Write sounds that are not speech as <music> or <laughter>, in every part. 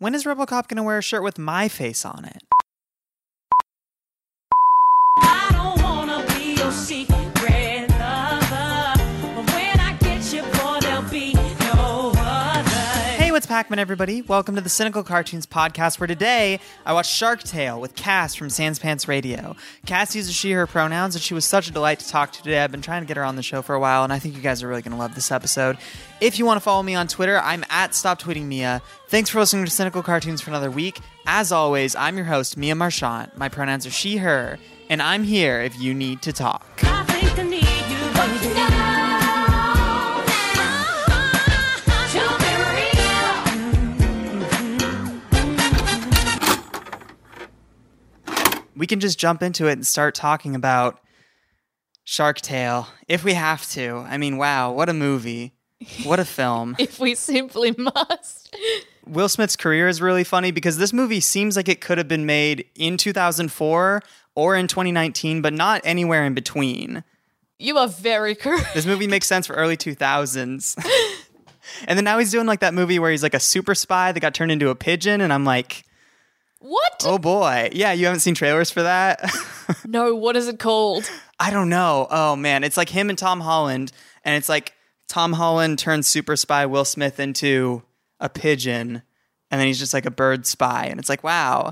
When is Robocop going to wear a shirt with my face on it? Hey, Pac-Man, everybody? Welcome to the Cynical Cartoons podcast, where today I watched Shark Tale with Cass from Sans Pants Radio. Cass uses she, her pronouns, and she was such a delight to talk to today. I've been trying to get her on the show for a while, and I think you guys are really going to love this episode. If you want to follow me on Twitter, I'm at Stop Tweeting Mia. Thanks for listening to Cynical Cartoons for another week. As always, I'm your host, Mia Marchant. My pronouns are she, her, and I'm here if you need to talk. We can just jump into it and start talking about Shark Tale if we have to. I mean, wow, what a movie. What a film. <laughs> if we simply <laughs> must. Will Smith's career is really funny because this movie seems like it could have been made in 2004 or in 2019, but not anywhere in between. You are very correct. This movie makes sense for early 2000s. <laughs> and then now he's doing like that movie where he's like a super spy that got turned into a pigeon, and I'm like, What? oh boy. Yeah, you haven't seen trailers for that? <laughs> No, what is it called? I don't know. Oh man, it's like him and Tom Holland, and it's like Tom Holland turns super spy Will Smith into a pigeon, and then he's just like a bird spy, and it's like, wow,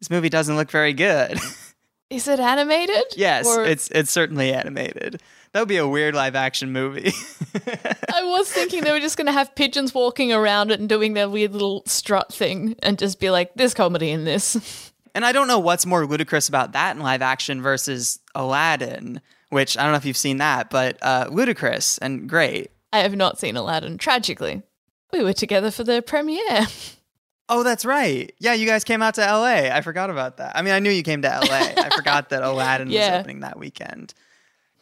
this movie doesn't look very good. <laughs> Is it animated? yes, Or- it's it's certainly animated. That would be a weird live action movie. <laughs> I was thinking they were just going to have pigeons walking around it and doing their weird little strut thing and just be like, there's comedy in this. <laughs> and I don't know what's more ludicrous about that in live action versus Aladdin, which I don't know if you've seen that, but uh, ludicrous and great. I have not seen Aladdin, tragically. We were together for the premiere. <laughs> Oh, that's right. Yeah, you guys came out to LA. I forgot about that. I mean, I knew you came to LA. I forgot that Aladdin was Yeah. opening that weekend.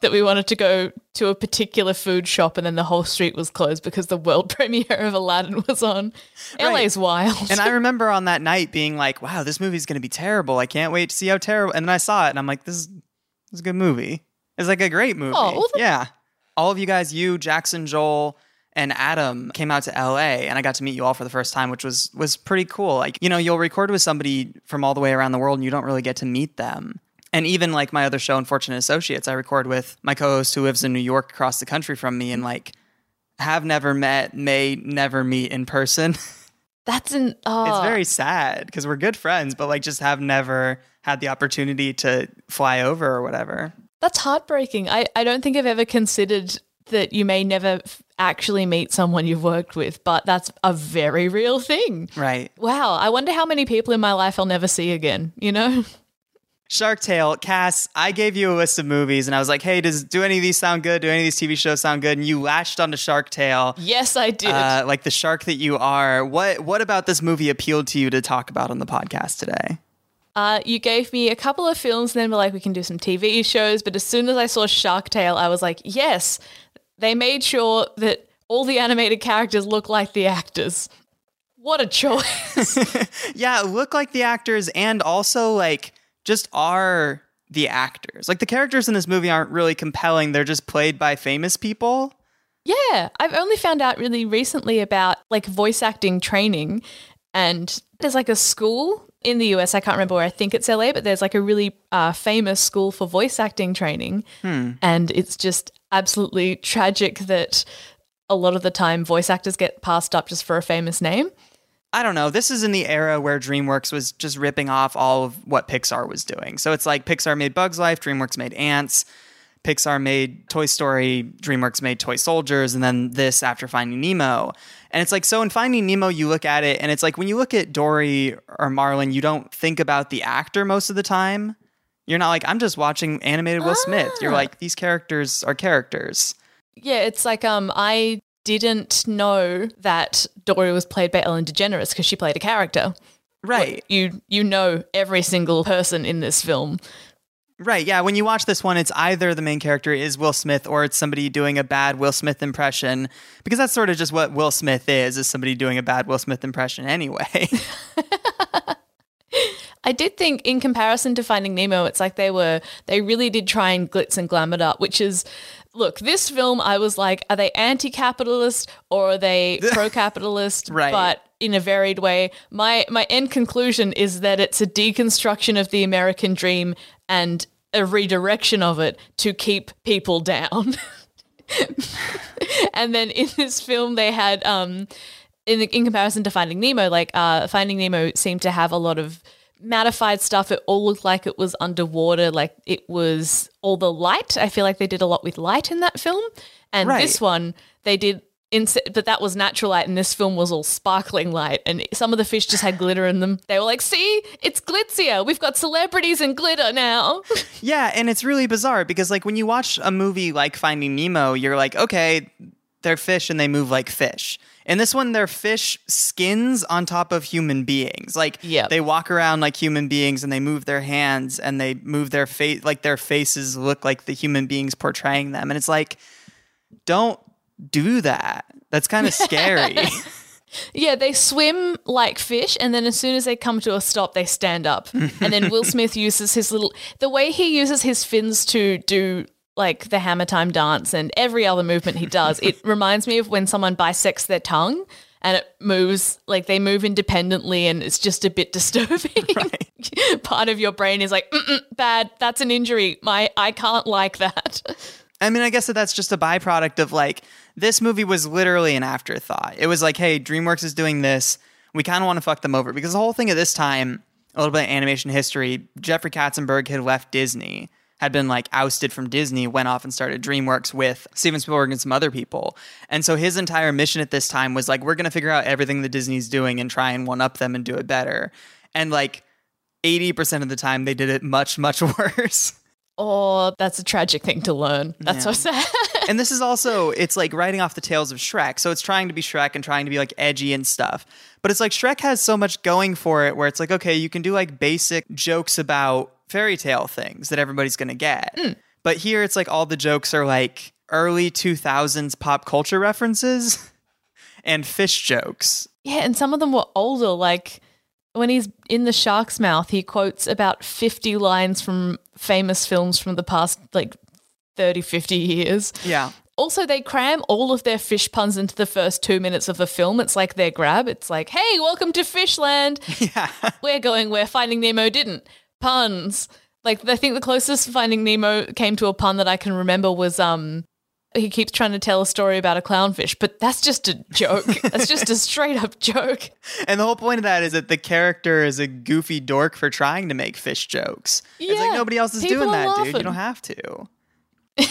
That we wanted to go to a particular food shop and then the whole street was closed because the world <laughs> premiere of Aladdin was on. Right. LA's wild. And I <laughs> remember on that night being like, wow, this movie's going to be terrible. I can't wait to see how terrible. And then I saw it and I'm like, this is, this is a good movie. It's like a great movie. Oh, well, the- yeah. All of you guys, you, Jackson, Joel, and Adam came out to LA and I got to meet you all for the first time, which was was pretty cool. Like, you know, you'll record with somebody from all the way around the world and you don't really get to meet them. And even like my other show, Unfortunate Associates, I record with my co-host who lives in New York across the country from me and like have never met, may never meet in person. <laughs> That's an. Oh, it's very sad because we're good friends, but like just have never had the opportunity to fly over or whatever. That's heartbreaking. I, I don't think I've ever considered that you may never f- actually meet someone you've worked with, but that's a very real thing. Right. Wow. I wonder how many people in my life I'll never see again, you know? <laughs> Shark Tale, Cass, I gave you a list of movies and I was like, hey, does do any of these sound good? Do any of these TV shows sound good? And you latched onto Shark Tale. Yes, I did. Uh, like the shark that you are. What what about this movie appealed to you to talk about on the podcast today? Uh, you gave me a couple of films, and then we're like, we can do some TV shows. But as soon as I saw Shark Tale, I was like, yes, they made sure that all the animated characters look like the actors. What a choice. <laughs> Yeah, look like the actors and also like just are the actors. Like the characters in this movie aren't really compelling. They're just played by famous people. yeah, I've only found out really recently about like voice acting training. And there's like a school in the US, I can't remember where, I think it's LA, but there's like a really uh, famous school for voice acting training. And it's just absolutely tragic that a lot of the time voice actors get passed up just for a famous name. I don't know. This is in the era where DreamWorks was just ripping off all of what Pixar was doing. So it's like Pixar made Bugs Life, DreamWorks made Ants, Pixar made Toy Story, DreamWorks made Toy Soldiers, and then this after Finding Nemo. And it's like, so in Finding Nemo, you look at it, and it's like when you look at Dory or Marlin, you don't think about the actor most of the time. You're not like, I'm just watching animated Will Smith. You're like, these characters are characters. Yeah, it's like um I didn't know that Dory was played by Ellen DeGeneres because she played a character. Right. You you know every single person in this film. Right. Yeah. When you watch this one, it's either the main character is Will Smith or it's somebody doing a bad Will Smith impression because that's sort of just what Will Smith is, is somebody doing a bad Will Smith impression anyway. <laughs> I did think in comparison to Finding Nemo, it's like they were they really did try and glitz and glam it up, which is look, this film I was like, are they anti-capitalist or are they <laughs> pro-capitalist? Right. But in a varied way. My my end conclusion is that it's a deconstruction of the American dream and a redirection of it to keep people down. <laughs> and then in this film they had um in in comparison to Finding Nemo, like uh Finding Nemo seemed to have a lot of mattified stuff. It all looked like it was underwater, like it was all the light. I feel like they did a lot with light in that film. And Right. this one they did ins- but that was natural light and this film was all sparkling light and some of the fish just had glitter in them. They were like, "See? It's glitzier. We've got celebrities and glitter now." <laughs> yeah. And it's really bizarre because, like, when you watch a movie like Finding Nemo, you're like, okay, they're fish and they move like fish. In this one, they're fish skins on top of human beings. Like, Yep. they walk around like human beings and they move their hands and they move their face, like their faces look like the human beings portraying them. And it's like, don't do that. That's kind of <laughs> scary. Yeah, they swim like fish, and then as soon as they come to a stop, they stand up. and then Will <laughs> Smith uses his little the way he uses his fins to do like the hammer time dance and every other movement he does. it <laughs> reminds me of when someone bisects their tongue and it moves like they move independently, and it's just a bit disturbing. <laughs> <laughs> Part of your brain is like, Mm-mm, bad. That's an injury. My I can't like that. I mean, I guess that that's just a byproduct of like this movie was literally an afterthought. It was like, hey, DreamWorks is doing this. We kind of want to fuck them over because the whole thing at this time, a little bit of animation history, Jeffrey Katzenberg had left Disney, had been like ousted from Disney, went off and started DreamWorks with Steven Spielberg and some other people. And so his entire mission at this time was like, we're going to figure out everything that Disney's doing and try and one up them and do it better. And like 80% of the time, they did it much, much <laughs> worse. Oh, that's a tragic thing to learn. That's so sad. <laughs> and this is also it's like writing off the tales of Shrek. So it's trying to be Shrek and trying to be like edgy and stuff. But it's like Shrek has so much going for it where it's like okay, you can do like basic jokes about fairy tale things that everybody's going to get. Hmm. But here it's like all the jokes are like early 2000s pop culture references <laughs> and fish jokes. Yeah, and some of them were older. Like when he's in the shark's mouth, he quotes about 50 lines from famous films from the past like 30, 50 years. Yeah. Also, they cram all of their fish puns into the first two minutes of the film. It's like their grab. It's like, hey, welcome to Fishland. <laughs> Yeah. We're going where Finding Nemo didn't. Puns. Like I think the closest Finding Nemo came to a pun that I can remember was um he keeps trying to tell a story about a clownfish, but that's just a joke. <laughs> that's just a straight up joke. And the whole point of that is that the character is a goofy dork for trying to make fish jokes. it's like Yeah, nobody else is doing that, dude. You don't have to. <laughs>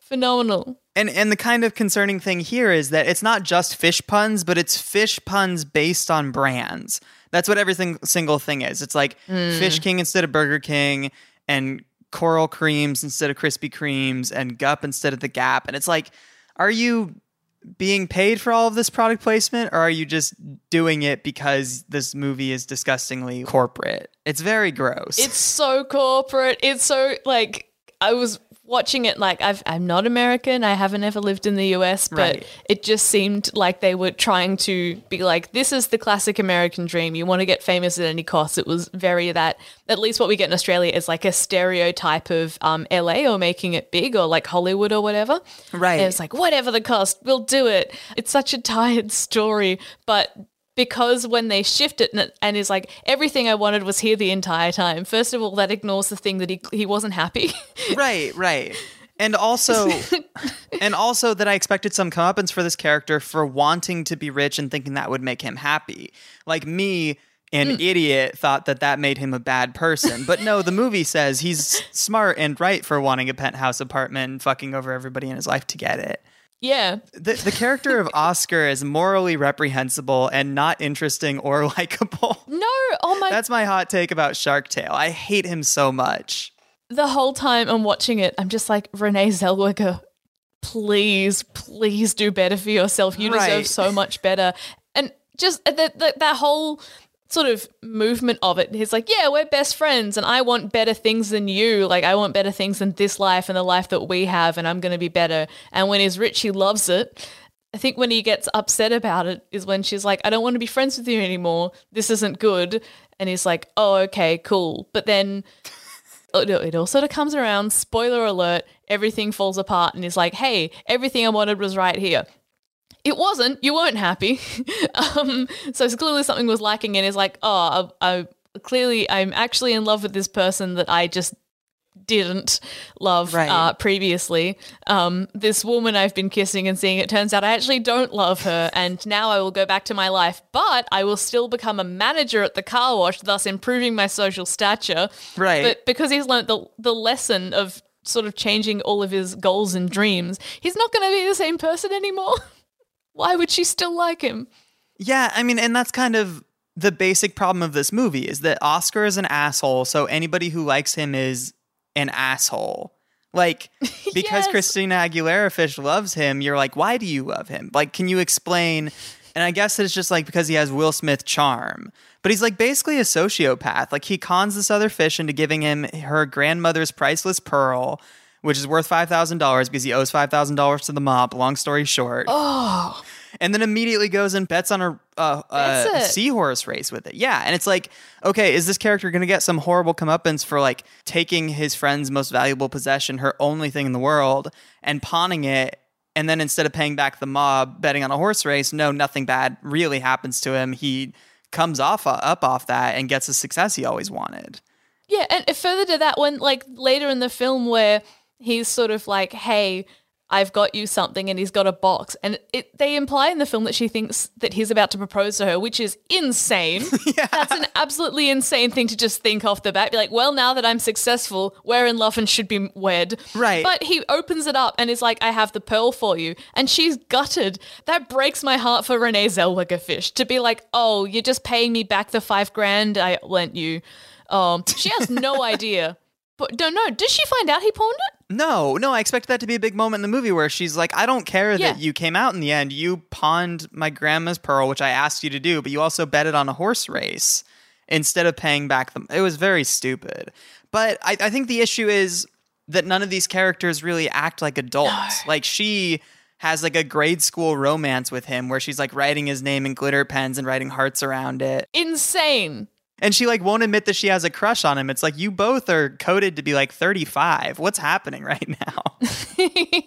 Phenomenal. And and the kind of concerning thing here is that it's not just fish puns, but it's fish puns based on brands. That's what every single thing is. It's like hmm. Fish King instead of Burger King, and Coral Creams instead of Krispy Kremes, and Gup instead of the Gap. And it's like, are you being paid for all of this product placement, or are you just doing it because this movie is disgustingly corporate? It's very gross. It's so corporate. It's so like I was watching it like I've, I'm not American. I haven't ever lived in the US, but Right. it just seemed like they were trying to be like, this is the classic American dream. You want to get famous at any cost. It was very that. At least what we get in Australia is like a stereotype of um, LA or making it big or like Hollywood or whatever. Right. And it's like whatever the cost, we'll do it. It's such a tired <laughs> story, but because when they shift it and, and is like everything I wanted was here the entire time. First of all, that ignores the thing that he he wasn't happy, <laughs> right, right. and also <laughs> and also that I expected some comeuppance for this character for wanting to be rich and thinking that would make him happy. Like me, an mm. idiot, thought that that made him a bad person. But no, the movie <laughs> says he's smart and right for wanting a penthouse apartment and fucking over everybody in his life to get it. Yeah. The, the character of <laughs> Oscar is morally reprehensible and not interesting or <laughs> likable. No, oh my That's my hot take about Shark Tale. I hate him so much. the whole time I'm watching it, I'm just like, Renee Zellweger, please, please do better for yourself. You Right. deserve so much better. And just uh, that that that whole sort of movement of it. He's like, yeah, we're best friends, and I want better things than you. Like, I want better things than this life and the life that we have, and I'm going to be better. And when he's rich, he loves it. I think when he gets upset about it is when she's like, I don't want to be friends with you anymore. This isn't good. And he's like, oh, okay, cool. But then <laughs> it all sort of comes around. Spoiler alert, everything falls apart, and he's like, hey, everything I wanted was right here. It wasn't. You weren't happy. <laughs> um, so clearly something was lacking, and he's like, oh, I, I clearly I'm actually in love with this person that I just didn't love Right. uh, previously. Um, this woman I've been kissing and seeing, it turns out I actually don't love her, and now I will go back to my life, but I will still become a manager at the car wash, thus improving my social stature. Right. But because he's learned the the lesson of sort of changing all of his goals and dreams, he's not going to be the same person anymore. <laughs> Why would she still like him? Yeah, I mean, and that's kind of the basic problem of this movie is that Oscar is an asshole, so anybody who likes him is an asshole. Like, <laughs> because Yes. Christina Aguilera Fish loves him, you're like, why do you love him? Like, can you explain? And I guess it's just like because he has Will Smith charm. But he's like basically a sociopath. Like, he cons this other fish into giving him her grandmother's priceless pearl, which is worth $5,000 because he owes $5,000 to the mob. Long story short oh. and then immediately goes and bets on a, uh, a, a Bets seahorse race with it. Yeah, and it's like, okay, is this character going to get some horrible comeuppance for like taking his friend's most valuable possession, her only thing in the world, and pawning it? And then instead of paying back the mob, betting on a horse race, no, nothing bad really happens to him. He comes off uh, up off that and gets the success he always wanted. Yeah, and further to that, when like later in the film where he's sort of like, "Hey, I've got you something," and he's got a box, and it, they imply in the film that she thinks that he's about to propose to her, which is insane. <laughs> That's an absolutely insane thing to just think off the bat. Be like, "Well, now that I'm successful, we're in love and should be wed." Right. But he opens it up and is like, "I have the pearl for you," and she's gutted. That breaks my heart for Renee Zellweger Fish to be like, "Oh, you're just paying me back the five grand I lent you." Um, she has no <laughs> idea. But don't know. Did she find out he pawned it? No, no, I expected that to be a big moment in the movie where she's like, I don't care Yeah. that you came out in the end. You pawned my grandma's pearl, which I asked you to do, but you also betted on a horse race instead of paying back them. It was very stupid. But I, I think the issue is that none of these characters really act like adults. Like she has like a grade school romance with him where she's like writing his name in glitter pens and writing hearts around it. Insane. And she like won't admit that she has a crush on him. It's like you both are coded to be like 35. What's happening <laughs> right now? <laughs>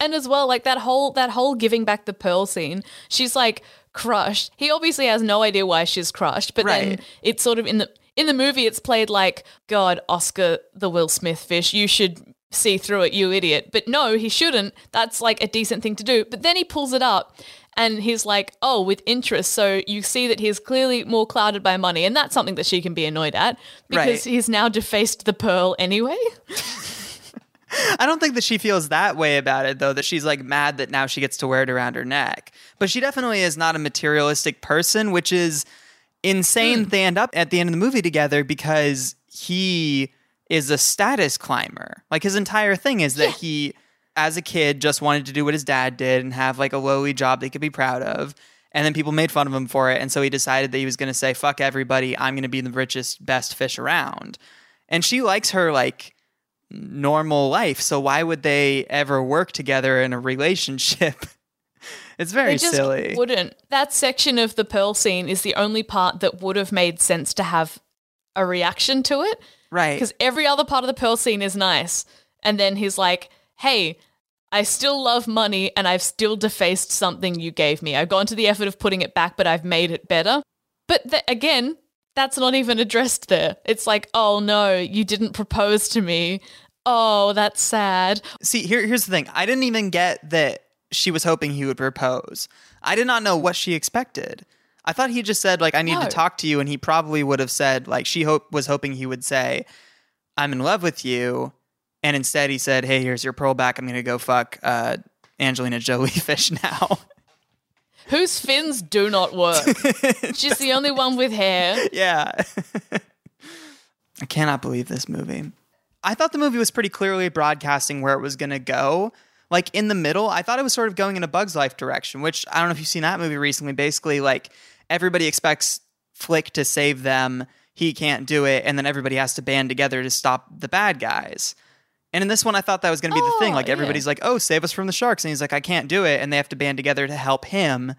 And as well, like that whole that whole giving back the pearl scene, she's like crushed. He obviously has no idea why she's crushed, but Right. then it's sort of in the in the movie it's played like, God, Oscar the Will Smith fish, you should see through it, you idiot. But no, he shouldn't. That's like a decent thing to do. But then he pulls it up and he's like, oh, with interest. So you see that he's clearly more clouded by money. And that's something that she can be annoyed at because Right. he's now defaced the pearl anyway. <laughs> I don't think that she feels that way about it, though, that she's like mad that now she gets to wear it around her neck. But she definitely is not a materialistic person, which is insane. Hmm. They end up at the end of the movie together because he is a status climber. Like his entire thing is that he, as a kid, just wanted to do what his dad did and have like a lowly job they could be proud of. And then people made fun of him for it. And so he decided that he was going to say, fuck everybody. I'm going to be the richest, best fish around. And she likes her like normal life. So why would they ever work together in a relationship? <laughs> it's very silly. wouldn't. That section of the Pearl scene is the only part that would have made sense to have a reaction to it. right. Because every other part of the Pearl scene is nice. And then he's like, hey, I still love money and I've still defaced something you gave me. I've gone to the effort of putting it back, but I've made it better. But th- again, that's not even addressed there. It's like, oh no, you didn't propose to me. Oh, that's sad. See, here, here's the thing. I didn't even get that she was hoping he would propose. I did not know what she expected. I thought he just said like I need No. to talk to you, and he probably would have said like she hope was hoping he would say, "I'm in love with you," and instead he said, "Hey, here's your pearl back. I'm gonna go fuck uh, Angelina Jolie <laughs> fish now." Whose fins do not work? <laughs> She's the only one with hair. yeah. <laughs> I cannot believe this movie. I thought the movie was pretty clearly broadcasting where it was going to go. Like in the middle, I thought it was sort of going in a Bug's Life direction, which I don't know if you've seen that movie recently. Basically, like everybody expects Flick to save them, he can't do it, and then everybody has to band together to stop the bad guys. And in this one, I thought that was going to be the thing. Oh, Like yeah. everybody's like, "Oh, save us from the sharks," and he's like, "I can't do it," and they have to band together to help him.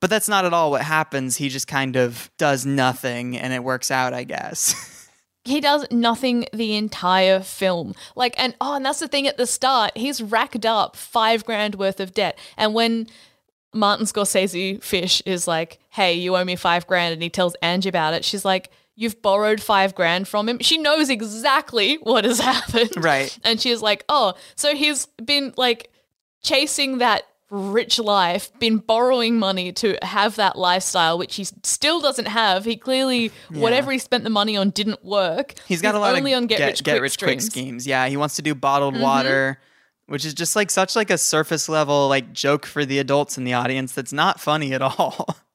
But that's not at all what happens. He just kind of does nothing, and it works out, I guess. <laughs> He does nothing the entire film. Like, and oh, and that's the thing at the start. He's racked up five grand worth of debt. And when Martin Scorsese Fish is like, hey, you owe me five grand, and he tells Angie about it, she's like, You've borrowed five grand from him. She knows exactly what has <laughs> happened. Right. And she's like, Oh, so he's been like chasing that rich life, been borrowing money to have that lifestyle, which he still doesn't have. He clearly, whatever he spent the money on didn't work. He's got a lot only of on get, rich, get quick rich quick schemes. Mm-hmm. schemes. Yeah, he wants to do bottled water, which is just like such like a surface level like joke for the adults in the audience that's not funny at all. <laughs>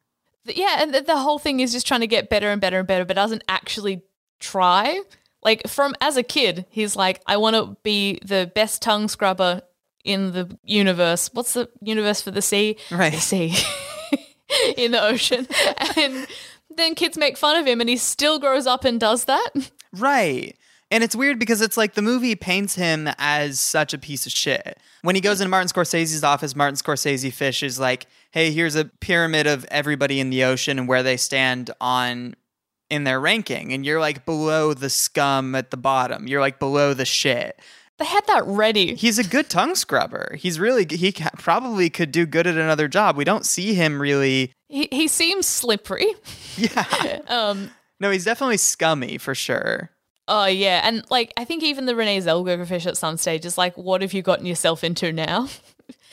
Yeah, and the, the whole thing is just trying to get better and better and better, but doesn't actually try. Like from as a kid, he's like, I want to be the best tongue scrubber in the universe. What's the universe for the sea? Right. The sea. <laughs> in the ocean. <laughs> And then kids make fun of him and he still grows up and does that. Right. And it's weird because it's like the movie paints him as such a piece of shit. When he goes into Martin Scorsese's office, Martin Scorsese Fish is like, hey, here's a pyramid of everybody in the ocean and where they stand on in their ranking. And you're like below the scum at the bottom. You're like below the shit. They had that ready. He's a good tongue scrubber. He's really, he probably could do good at another job. We don't see him really. He, he seems slippery. <laughs> Yeah. <laughs> Um, No, he's definitely scummy for sure. Oh yeah, and like I think even the Renee Zellweger fish at some stage is like, what have you gotten yourself into now? <laughs>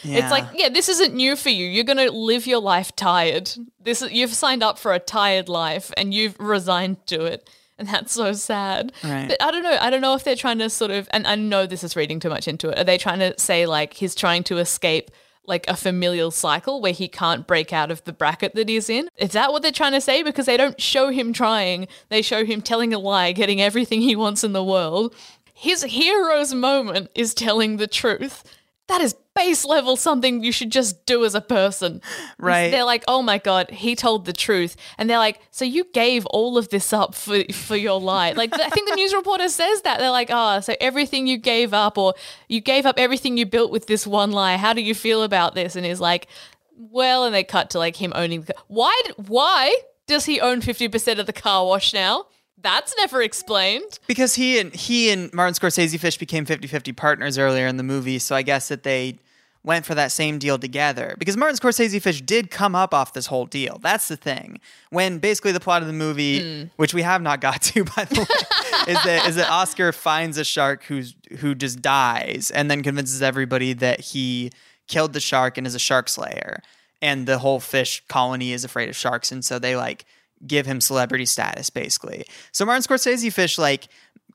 It's like, yeah, this isn't new for you. You're gonna live your life tired. This is, you've signed up for a tired life, and you've resigned to it, and that's so sad. Right. But I don't know. I don't know if they're trying to sort of, and I know this is reading too much into it. Are they trying to say like he's trying to escape? Like a familial cycle where he can't break out of the bracket that he's in. Is that what they're trying to say? Because they don't show him trying, they show him telling a lie, getting everything he wants in the world. His hero's moment is telling the truth. That is base level something you should just do as a person. Right. They're like, oh my God, he told the truth. And they're like, so you gave all of this up for, for your lie. Like, I think the news reporter says that. They're like, oh, so everything you gave up, or you gave up everything you built with this one lie. How do you feel about this? And he's like, well, and they cut to like him owning the Why, why does he own 50% of the car wash now? That's never explained. Because he and he and Martin Scorsese Fish became 50-50 partners earlier in the movie, so I guess that they went for that same deal together. Because Martin Scorsese Fish did come up off this whole deal. That's the thing. When basically the plot of the movie, hmm. which we have not got <laughs> to by the way, is that is that Oscar finds a shark who's who just dies and then convinces everybody that he killed the shark and is a shark slayer. And the whole fish colony is afraid of sharks, and so they like give him celebrity status basically. So Martin Scorsese Fish like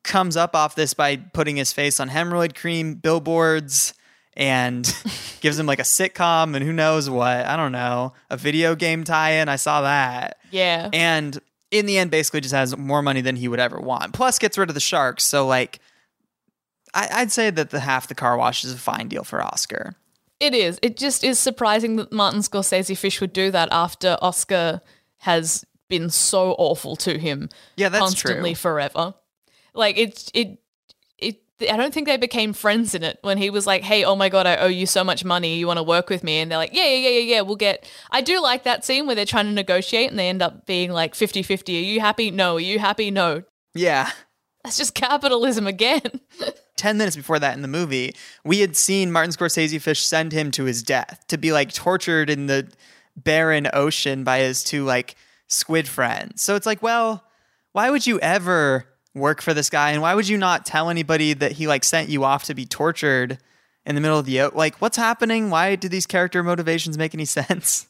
comes up off this by putting his face on hemorrhoid cream billboards and <laughs> gives him like a sitcom and who knows what. I don't know. A video game tie-in. I saw that. Yeah. And in the end basically just has more money than he would ever want. Plus gets rid of the sharks. So like I, I'd say that the half the car wash is a fine deal for Oscar. It is. It just is surprising that Martin Scorsese Fish would do that after Oscar has been so awful to him. Yeah, that's constantly true. forever. Like it, it, it. I don't think they became friends in it when he was like, "Hey, oh my god, I owe you so much money. You want to work with me?" And they're like, "Yeah, yeah, yeah, yeah, yeah. We'll get." I do like that scene where they're trying to negotiate and they end up being like 50-50. Are you happy? No. Are you happy? No. Yeah. That's just capitalism again. <laughs> 10 minutes before that in the movie, we had seen Martin Scorsese Fish send him to his death to be like tortured in the barren ocean by his two like squid friends. So it's like, well, why would you ever work for this guy? And why would you not tell anybody that he like sent you off to be tortured in the middle of the like what's happening? Why do these character motivations make any <laughs> sense?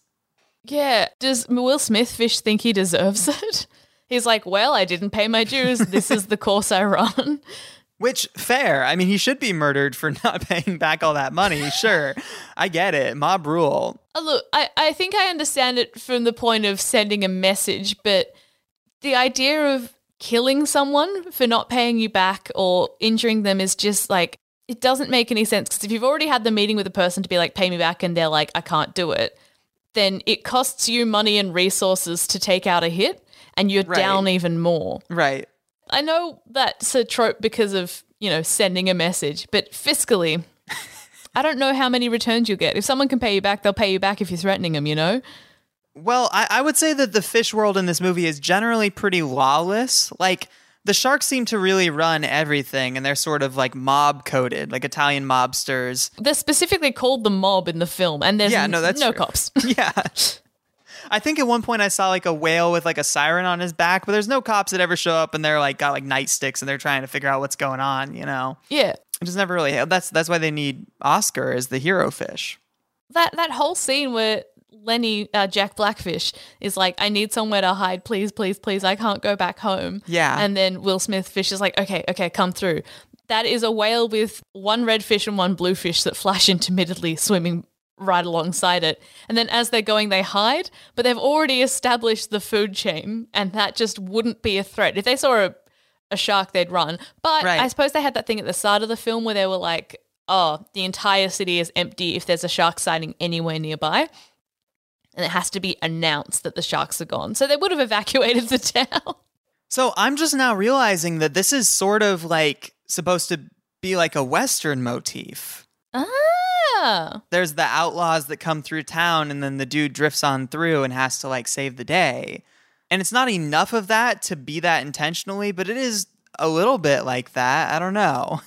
Yeah. Does Will Smith fish think he deserves <laughs> it? He's like, well, I didn't pay my dues. This is the course I run. Which fair. I mean, he should be murdered for <laughs> not paying back all that money. Sure. I get it. Mob rule. Uh, Look, I, I think I understand it from the point of sending a message, but the idea of killing someone for not paying you back or injuring them is just like, it doesn't make any sense. Because if you've already had the meeting with a person to be like, pay me back, and they're like, I can't do it, then it costs you money and resources to take out a hit, and you're Right. down even more. Right. I know that's a trope because of, you know, sending a message, but fiscally, I don't know how many returns you'll get. If someone can pay you back, they'll pay you back if you're threatening them, you know? Well, I, I would say that the fish world in this movie is generally pretty lawless. Like, the sharks seem to really run everything, and they're sort of like mob coded, like Italian mobsters. They're specifically called the mob in the film, and there's Yeah, no, that's no true. cops. <laughs> yeah. <laughs> I think at one point I saw like a whale with like a siren on his back, but there's no cops that ever show up and they're like got like nightsticks and they're trying to figure out what's going on, you know. yeah. It just never really that's that's why they need Oscar as the hero fish. That that whole scene where Lenny uh, Jack Black fish is like, I need somewhere to hide, please, please, please. I can't go back home. Yeah. And then Will Smith Fish is like, okay, okay, come through. That is a whale with one red fish and one blue fish that flash intermittently swimming right alongside it. And then as they're going, they hide, but they've already established the food chain, and that just wouldn't be a threat. If they saw a, a shark, they'd run. But Right. I suppose they had that thing at the start of the film where they were like, oh, the entire city is empty if there's a shark sighting anywhere nearby. And it has to be announced that the sharks are gone. So they would have evacuated the <laughs> town. So I'm just now realizing that this is sort of like supposed to be like a western motif. Ah. There's the outlaws that come through town and then the dude drifts on through and has to like save the day. And it's not enough of that to be that intentionally, but it is a little bit like that. I don't know.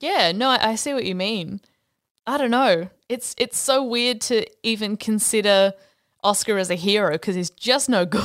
Yeah, no, I, I see what you mean. I don't know. It's it's so weird to even consider Oscar as a hero because he's just no <laughs> good.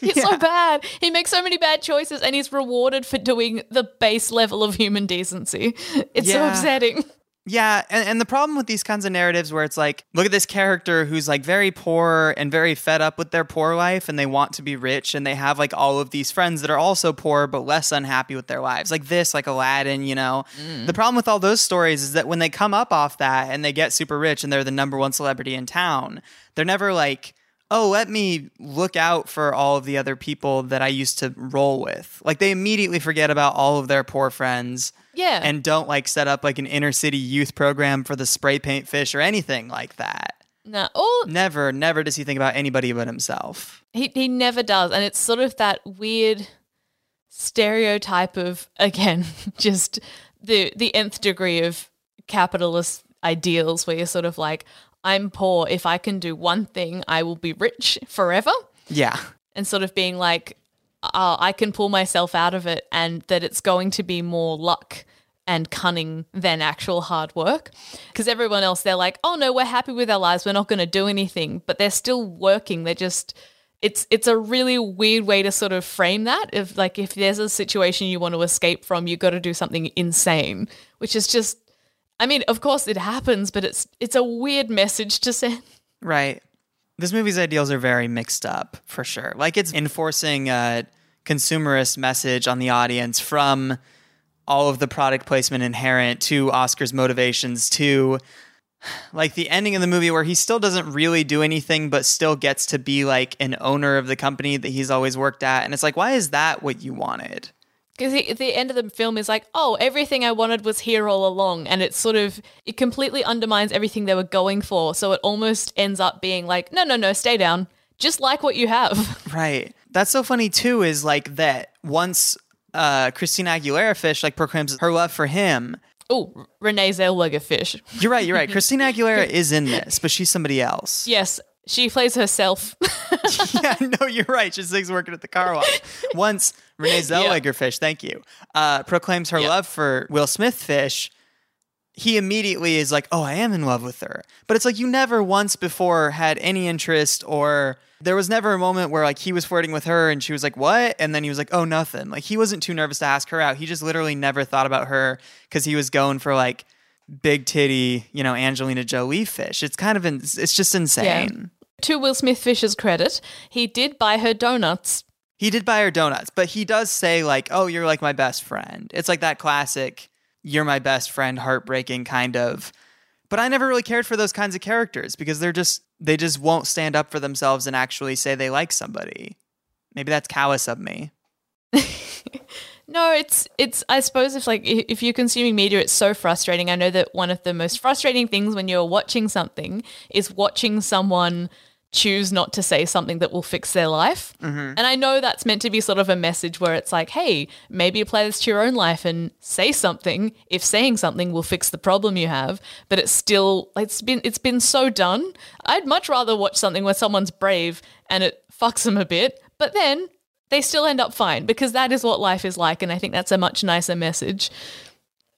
he's Yeah. so bad. He makes so many bad choices and he's rewarded for doing the base level of human decency. It's so upsetting. Yeah, and, and the problem with these kinds of narratives where it's like, look at this character who's like very poor and very fed up with their poor life and they want to be rich and they have like all of these friends that are also poor but less unhappy with their lives. Like this, like Aladdin, you know. Mm. The problem with all those stories is that when they come up off that and they get super rich and they're the number one celebrity in town, they're never like, oh, let me look out for all of the other people that I used to roll with. Like they immediately forget about all of their poor friends Yeah. and don't like set up like an inner city youth program for the spray paint fish or anything like that. no. Oh, Never, never does he think about anybody but himself. He he never does, and it's sort of that weird stereotype of <laughs> again just the the nth degree of capitalist ideals, where you're sort of like, I'm poor. If I can do one thing, I will be rich forever, Yeah. and sort of being like, uh, I can pull myself out of it, and that it's going to be more luck and cunning than actual hard work. Because everyone else, they're like, oh no, we're happy with our lives. We're not going to do anything, but they're still working. They're just. It's it's a really weird way to sort of frame that. If like if there's a situation you want to escape from, you've got to do something insane, which is just. I mean, of course it happens, but it's it's a weird message to send. Right. This movie's ideals are very mixed up for sure. Like it's enforcing a consumerist message on the audience from all of the product placement inherent to Oscar's motivations to like the ending of the movie where he still doesn't really do anything but still gets to be like an owner of the company that he's always worked at and it's like why is that what you wanted? Because the, the end of the film is like, oh, everything I wanted was here all along. And it sort of, it completely undermines everything they were going for. So it almost ends up being like, no, no, no, stay down. Just like what you have. <laughs> Right. That's so funny too. Is like that once uh, Christina Aguilera fish like proclaims her love for him. oh, Renee Zellweger fish. You're right. You're right. <laughs> Christina Aguilera is in this, but she's somebody else. Yes, she plays herself. <laughs> yeah, no, you're right. She's like working at the car wash. Once Renee <laughs> Zellweger fish, thank you, uh, proclaims her Yeah. love for Will Smith fish. he immediately is like, "Oh, I am in love with her." But it's like you never once before had any interest or there was never a moment where like he was flirting with her and she was like, "What?" and then he was like, "Oh, nothing." Like he wasn't too nervous to ask her out. He just literally never thought about her cuz he was going for like big titty, you know, Angelina Jolie fish. It's kind of in, it's just insane. To Will Smith Fish's credit, he did buy her donuts. He did buy her donuts, but he does say like, "Oh, you're like my best friend." It's like that classic "you're my best friend" heartbreaking kind of. But I never really cared for those kinds of characters because they're just they just won't stand up for themselves and actually say they like somebody. Maybe that's callous of me. <laughs> No, it's it's. I suppose if like if you're consuming media, it's so frustrating. I know that one of the most frustrating things when you're watching something is watching someone choose not to say something that will fix their life. Mm-hmm. And I know that's meant to be sort of a message where it's like, hey, maybe apply this to your own life and say something if saying something will fix the problem you have. But it's still it's been it's been so done. I'd much rather watch something where someone's brave and it fucks them a bit, but then they still end up fine because that is what life is like. And I think that's a much nicer message.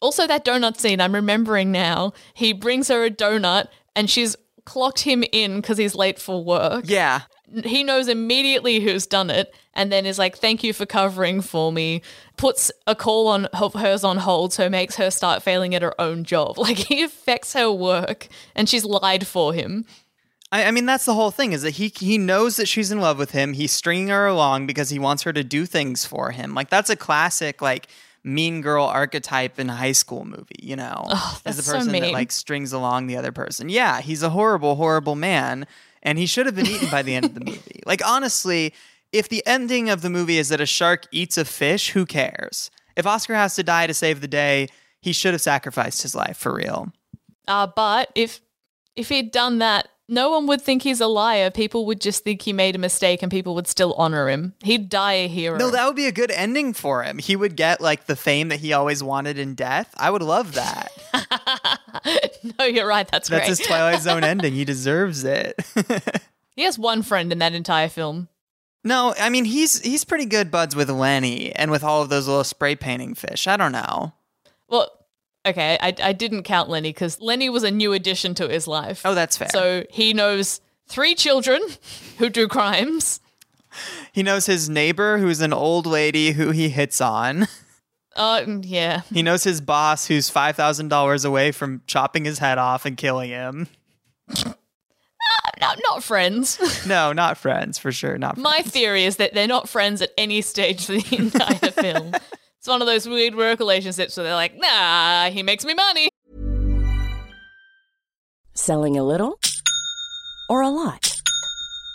Also, that donut scene, I'm remembering now. He brings her a donut and she's clocked him in because he's late for work. Yeah. He knows immediately who's done it and then is like, thank you for covering for me. Puts a call on hers on hold, so makes her start failing at her own job. <laughs> Like he affects her work and she's lied for him. I, I mean, that's the whole thing is that he he knows that she's in love with him. He's stringing her along because he wants her to do things for him. Like that's a classic like mean girl archetype in high school movie. You know, is that's the so person that like strings along the other person. Yeah, he's a horrible, horrible man, and he should have been eaten by the end of the <laughs> movie. Like honestly, if the ending of the movie is that a shark eats a fish, who cares? If Oscar has to die to save the day, he should have sacrificed his life for real. Uh, but if if he'd done that, no one would think he's a liar. People would just think he made a mistake, and people would still honor him. He'd die a hero. No, that would be a good ending for him. He would get like the fame that he always wanted in death. I would love that. <laughs> no, you're right. That's, That's great. his Twilight Zone <laughs> ending. He deserves it. <laughs> he has one friend in that entire film. no, I mean he's he's pretty good buds with Lenny and with all of those little spray painting fish. I don't know. Well, okay, I, I didn't count Lenny because Lenny was a new addition to his life. Oh, that's fair. So he knows three children who do crimes. He knows his neighbor who's an old lady who he hits on. Uh, yeah. He knows his boss who's five thousand dollars away from chopping his head off and killing him. No, not friends. <laughs> No, not friends for sure. Not friends. My theory is that they're not friends at any stage of the entire film. <laughs> It's one of those weird work relationships where they're like, nah, he makes me money. Selling a little or a lot?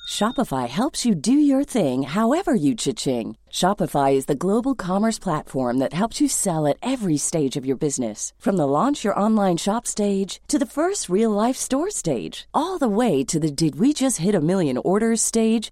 Shopify helps you do your thing however you cha-ching. Shopify is the global commerce platform that helps you sell at every stage of your business. From the launch your online shop stage to the first real life store stage, all the way to the did we just hit a million orders stage.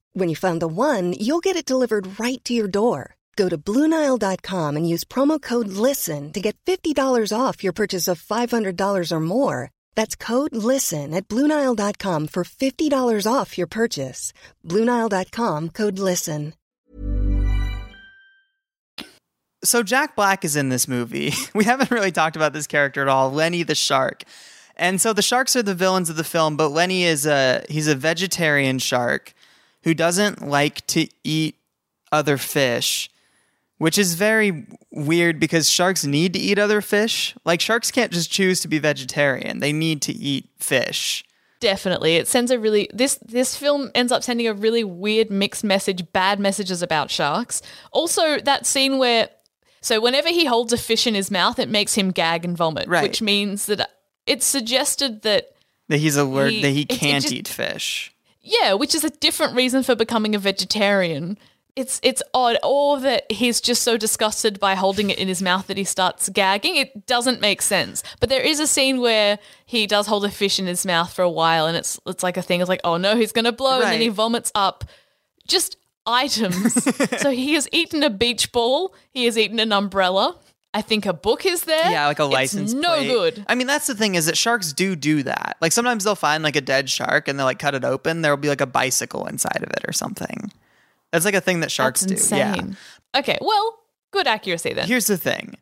When you find the one, you'll get it delivered right to your door. Go to Bluenile.com and use promo code LISTEN to get $50 off your purchase of $500 or more. That's code LISTEN at Bluenile.com for $50 off your purchase. Bluenile.com code LISTEN. so Jack Black is in this movie. <laughs> We haven't really talked about this character at all, Lenny the shark. And so the sharks are the villains of the film, but Lenny is a he's a vegetarian shark who doesn't like to eat other fish, which is very weird because sharks need to eat other fish. Like sharks can't just choose to be vegetarian. They need to eat fish. Definitely. It sends a really this this film ends up sending a really weird mixed message, bad messages about sharks. Also that scene where so whenever he holds a fish in his mouth, it makes him gag and vomit, Right. which means that it's suggested that That he's alert He- that he can't just- eat fish. Yeah, which is a different reason for becoming a vegetarian. It's it's odd, or that he's just so disgusted by holding it in his mouth that he starts gagging. It doesn't make sense. But there is a scene where he does hold a fish in his mouth for a while, and it's it's like a thing. It's like, oh no, he's gonna blow, and then he vomits up just items. <laughs> so he has eaten a beach ball. He has eaten an umbrella. I think a book is there. Yeah, like a It's license no plate. good. I mean, that's the thing is that sharks do do that. Like sometimes they'll find like a dead shark and they'll like cut it open. There'll be like a bicycle inside of it or something. That's like a thing that sharks do. Yeah. Okay, well, good accuracy then. Here's the thing.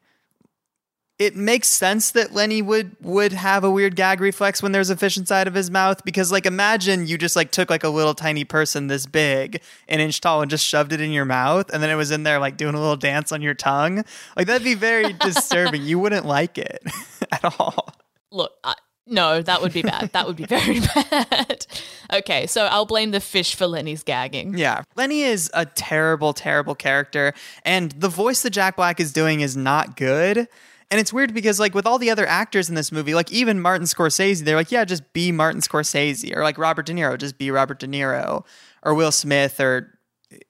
It makes sense that Lenny would would have a weird gag reflex when there's a fish inside of his mouth because like imagine you just like took like a little tiny person this big, an inch tall, and just shoved it in your mouth, and then it was in there like doing a little dance on your tongue. Like that'd be very <laughs> disturbing. You wouldn't like it <laughs> at all. Look, I, no, that would be bad. That would be very <laughs> bad. okay, so I'll blame the fish for Lenny's gagging. Yeah. Lenny is a terrible, terrible character. And the voice that Jack Black is doing is not good. And it's weird because, like, with all the other actors in this movie, like, even Martin Scorsese, they're like, yeah, just be Martin Scorsese. Or like Robert De Niro, just be Robert De Niro. Or Will Smith or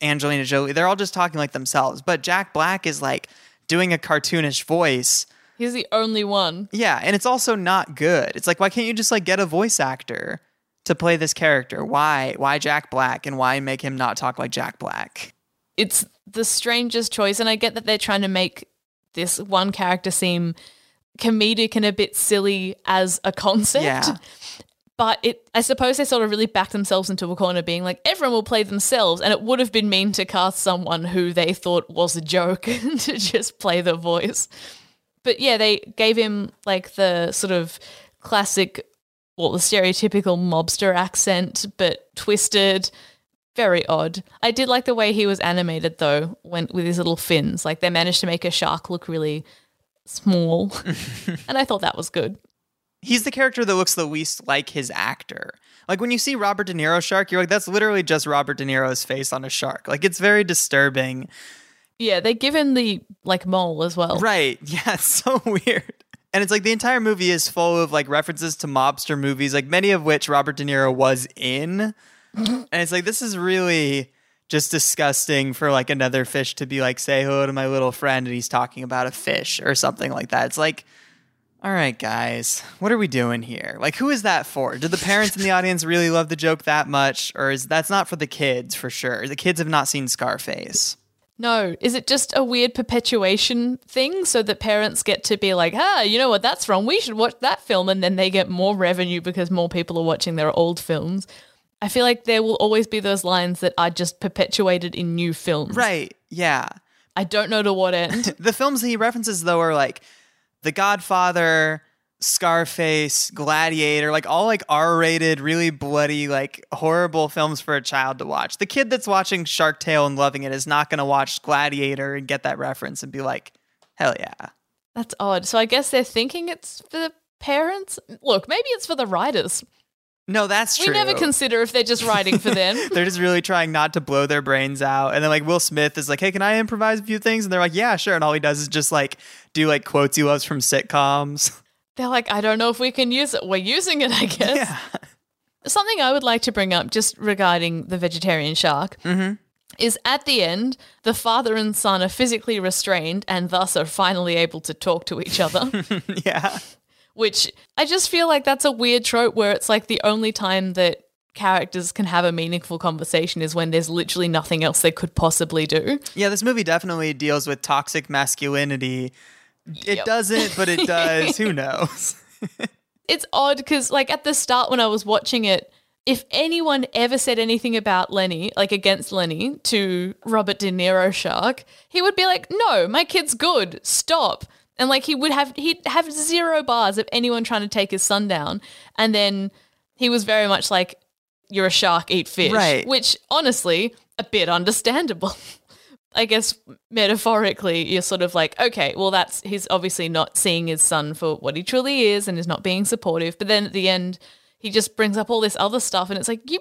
Angelina Jolie. They're all just talking like themselves. But Jack Black is like doing a cartoonish voice. He's the only one. Yeah. And it's also not good. It's like, why can't you just like get a voice actor to play this character? Why? Why Jack Black? And why make him not talk like Jack Black? It's the strangest choice, and I get that they're trying to make this one character seem comedic and a bit silly as a concept. Yeah. But it, I suppose they sort of really backed themselves into a corner, being like, everyone will play themselves, and it would have been mean to cast someone who they thought was a joke <laughs> and to just play the voice. But yeah, they gave him like the sort of classic, well, the stereotypical mobster accent, but twisted. Very odd. I did like the way he was animated though, when with his little fins. Like they managed to make a shark look really small, <laughs> and I thought that was good. he's the character that looks the least like his actor. Like when you see Robert De Niro shark, you're like, that's literally just Robert De Niro's face on a shark. Like it's very disturbing. Yeah, they give him the like mole as well. Right. <laughs> Yeah, it's so weird. And it's like the entire movie is full of like references to mobster movies, like many of which Robert De Niro was in. And it's like this is really just disgusting for like another fish to be like, say hello to my little friend, and he's talking about a fish or something like that. It's like, all right, guys, what are we doing here? Like, who is that for? Did the parents in the audience really love the joke that much, or is that's not for the kids for sure? The kids have not seen Scarface. No, is it just a weird perpetuation thing so that parents get to be like, ah, you know what, that's wrong. We should watch that film. And then they get more revenue because more people are watching their old films. I feel like there will always be those lines that are just perpetuated in new films. Right? Yeah. I don't know to what end. <laughs> the films he references though are like The Godfather, Scarface, Gladiator, like all like R-rated, really bloody, like horrible films for a child to watch. The kid that's watching Shark Tale and loving it is not going to watch Gladiator and get that reference and be like, "Hell yeah." that's odd. So I guess they're thinking it's for the parents. Look, maybe it's for the writers. No, that's true. We never consider if they're just writing for them. <laughs> they're just really trying not to blow their brains out. And then like Will Smith is like, "Hey, can I improvise a few things?" And they're like, "Yeah, sure." And all he does is just like do like quotes he loves from sitcoms. <laughs> they're like, I don't know if we can use it. We're using it, I guess. yeah. Something I would like to bring up just regarding the vegetarian shark mm-hmm. is at the end, the father and son are physically restrained and thus are finally able to talk to each other. <laughs> yeah. Which I just feel like that's a weird trope where it's like the only time that characters can have a meaningful conversation is when there's literally nothing else they could possibly do. Yeah, this movie definitely deals with toxic masculinity. It Yep. doesn't, but it <laughs> does. Who knows? <laughs> It's odd because, like, at the start when I was watching it, if anyone ever said anything about Lenny, like against Lenny to Robert De Niro Shark, he would be like, "No, my kid's good. Stop." And like he would have he'd have zero bars of anyone trying to take his son down. And then he was very much like, "You're a shark, eat fish," Right. Which honestly, a bit understandable. <laughs> I guess metaphorically, you're sort of like, okay, well, that's he's obviously not seeing his son for what he truly is and is not being supportive. But then at the end, he just brings up all this other stuff, and it's like, you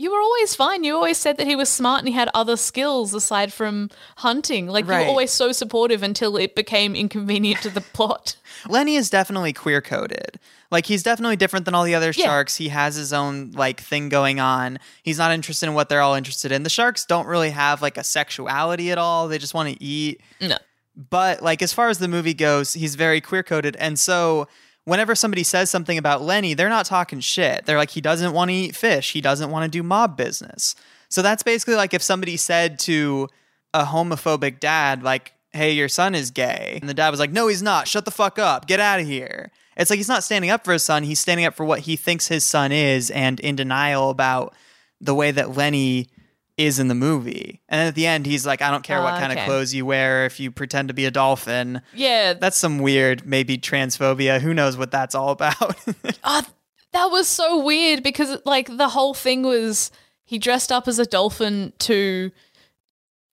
you were always fine. You always said that he was smart and he had other skills aside from hunting. Like you were always so supportive until it became inconvenient to the <laughs> plot. Lenny is definitely queer coded. Like he's definitely different than all the other Yeah. sharks. He has his own like thing going on. He's not interested in what they're all interested in. The sharks don't really have like a sexuality at all. They just want to eat. No. But like as far as the movie goes, he's very queer coded. And so whenever somebody says something about Lenny, they're not talking shit. They're like he doesn't want to eat fish. He doesn't want to do mob business. So that's basically like if somebody said to a homophobic dad like, "Hey, your son is gay." And the dad was like, "No, he's not. Shut the fuck up. Get out of here." It's like he's not standing up for his son. He's standing up for what he thinks his son is and in denial about the way that Lenny is in the movie. And at the end, he's like, I don't care what Ah, kind of clothes you wear if you pretend to be a dolphin. Yeah, That's some weird, maybe transphobia. Who knows what that's all about? <laughs> Ah, that was so weird because like the whole thing was he dressed up as a dolphin to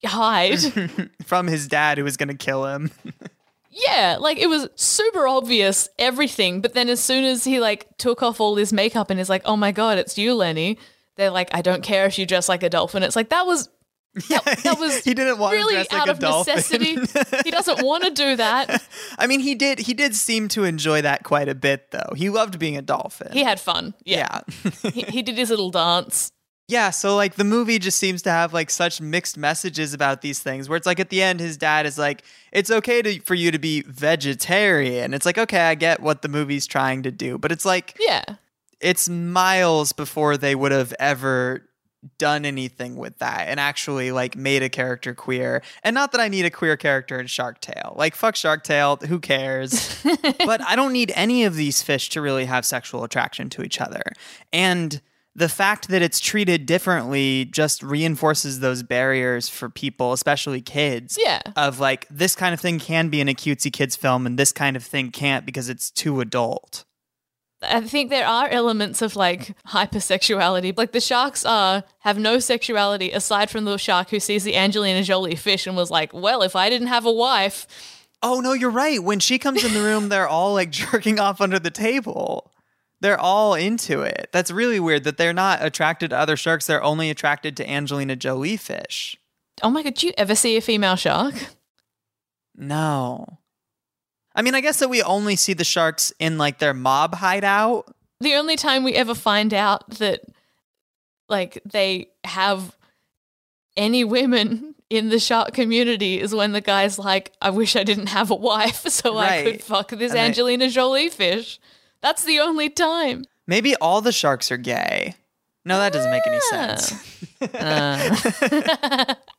hide. <laughs> From his dad who was going to kill him. <laughs> yeah, like it was super obvious everything, but then as soon as he like took off all his makeup and is like, "Oh my god, it's you, Lenny." They're like, "I don't care if you dress like a dolphin." It's like that was that, <laughs> that was he didn't want really to dress like out a of dolphin. necessity. <laughs> he doesn't want to do that. <laughs> I mean, he did. He did seem to enjoy that quite a bit, though. He loved being a dolphin. He had fun. Yeah. yeah. he, he did his little dance. Yeah, so like the movie just seems to have like such mixed messages about these things where it's like at the end his dad is like it's okay to, for you to be vegetarian. It's like okay, I get what the movie's trying to do, but it's like Yeah. It's miles before they would have ever done anything with that and actually like made a character queer. And not that I need a queer character in Shark Tale. Like fuck Shark Tale, who cares? <laughs> but I don't need any of these fish to really have sexual attraction to each other. And the fact that it's treated differently just reinforces those barriers for people, especially kids. Yeah. Of like this kind of thing can be in a cutesy kids film and this kind of thing can't because it's too adult. I think there are elements of like hypersexuality. Like the sharks are have no sexuality aside from the shark who sees the Angelina Jolie fish and was like, "Well, if I didn't have a wife, Oh no, you're right. When she comes in the room, <laughs> they're all like jerking off under the table. They're all into it. That's really weird that they're not attracted to other sharks. They're only attracted to Angelina Jolie fish. oh my god, do you ever see a female shark?" No. I mean, I guess that we only see the sharks in like their mob hideout. The only time we ever find out that like they have any women in the shark community is when the guy's like, "I wish I didn't have a wife <laughs> so I could fuck this And Angelina Jolie fish." That's the only time. Maybe all the sharks are gay. No, that doesn't make any sense. Uh. <laughs> <laughs>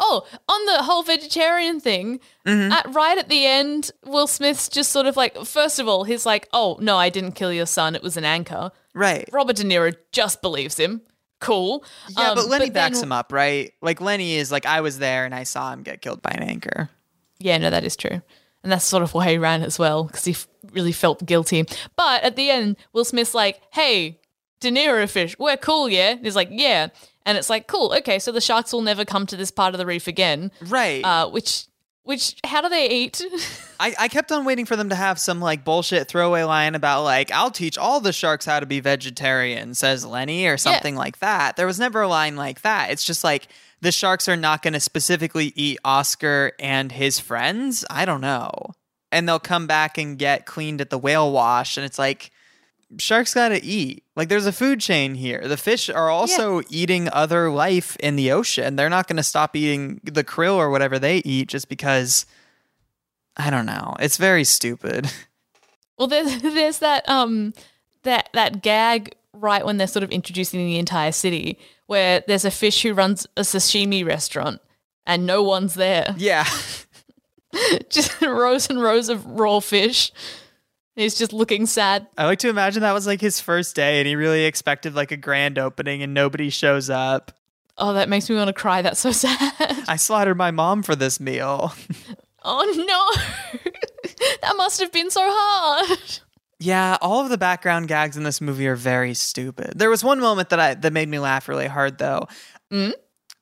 Oh, on the whole vegetarian thing, Mm-hmm. at right at the end, Will Smith's just sort of like, first of all, he's like, "Oh no, I didn't kill your son; it was an anchor." Right. Robert De Niro just believes him. Cool. Yeah, Um, but Lenny backs then- him up, right? Like Lenny is like, I was there and I saw him get killed by an anchor. Yeah, no, that is true. And that's sort of why he ran as well, because he f- really felt guilty. But at the end, Will Smith's like, hey, De Niro fish, we're cool, yeah? And he's like, yeah. And it's like, cool, okay, so the sharks will never come to this part of the reef again. Right. Uh, which, which, how do they eat? <laughs> I, I kept on waiting for them to have some like bullshit throwaway line about like I'll teach all the sharks how to be vegetarian, says Lenny, or something like that. There was never a line like that. It's just like the sharks are not going to specifically eat Oscar and his friends. I don't know, and they'll come back and get cleaned at the whale wash, and it's like sharks got to eat. Like there's a food chain here. The fish are also eating other life in the ocean. They're not going to stop eating the krill or whatever they eat just because. I don't know. It's very stupid. <laughs> well, there's, there's that, um, that, that gag right when they're sort of introducing the entire city where there's a fish who runs a sashimi restaurant and no one's there. Yeah. <laughs> just <laughs> rows and rows of raw fish. He's just looking sad. I like to imagine that was like his first day and he really expected like a grand opening and nobody shows up. Oh, that makes me want to cry. That's so <laughs> sad. I slaughtered my mom for this meal. <laughs> Oh no, <laughs> that must have been so hard. Yeah, all of the background gags in this movie are very stupid. There was one moment that I that made me laugh really hard though. Mm?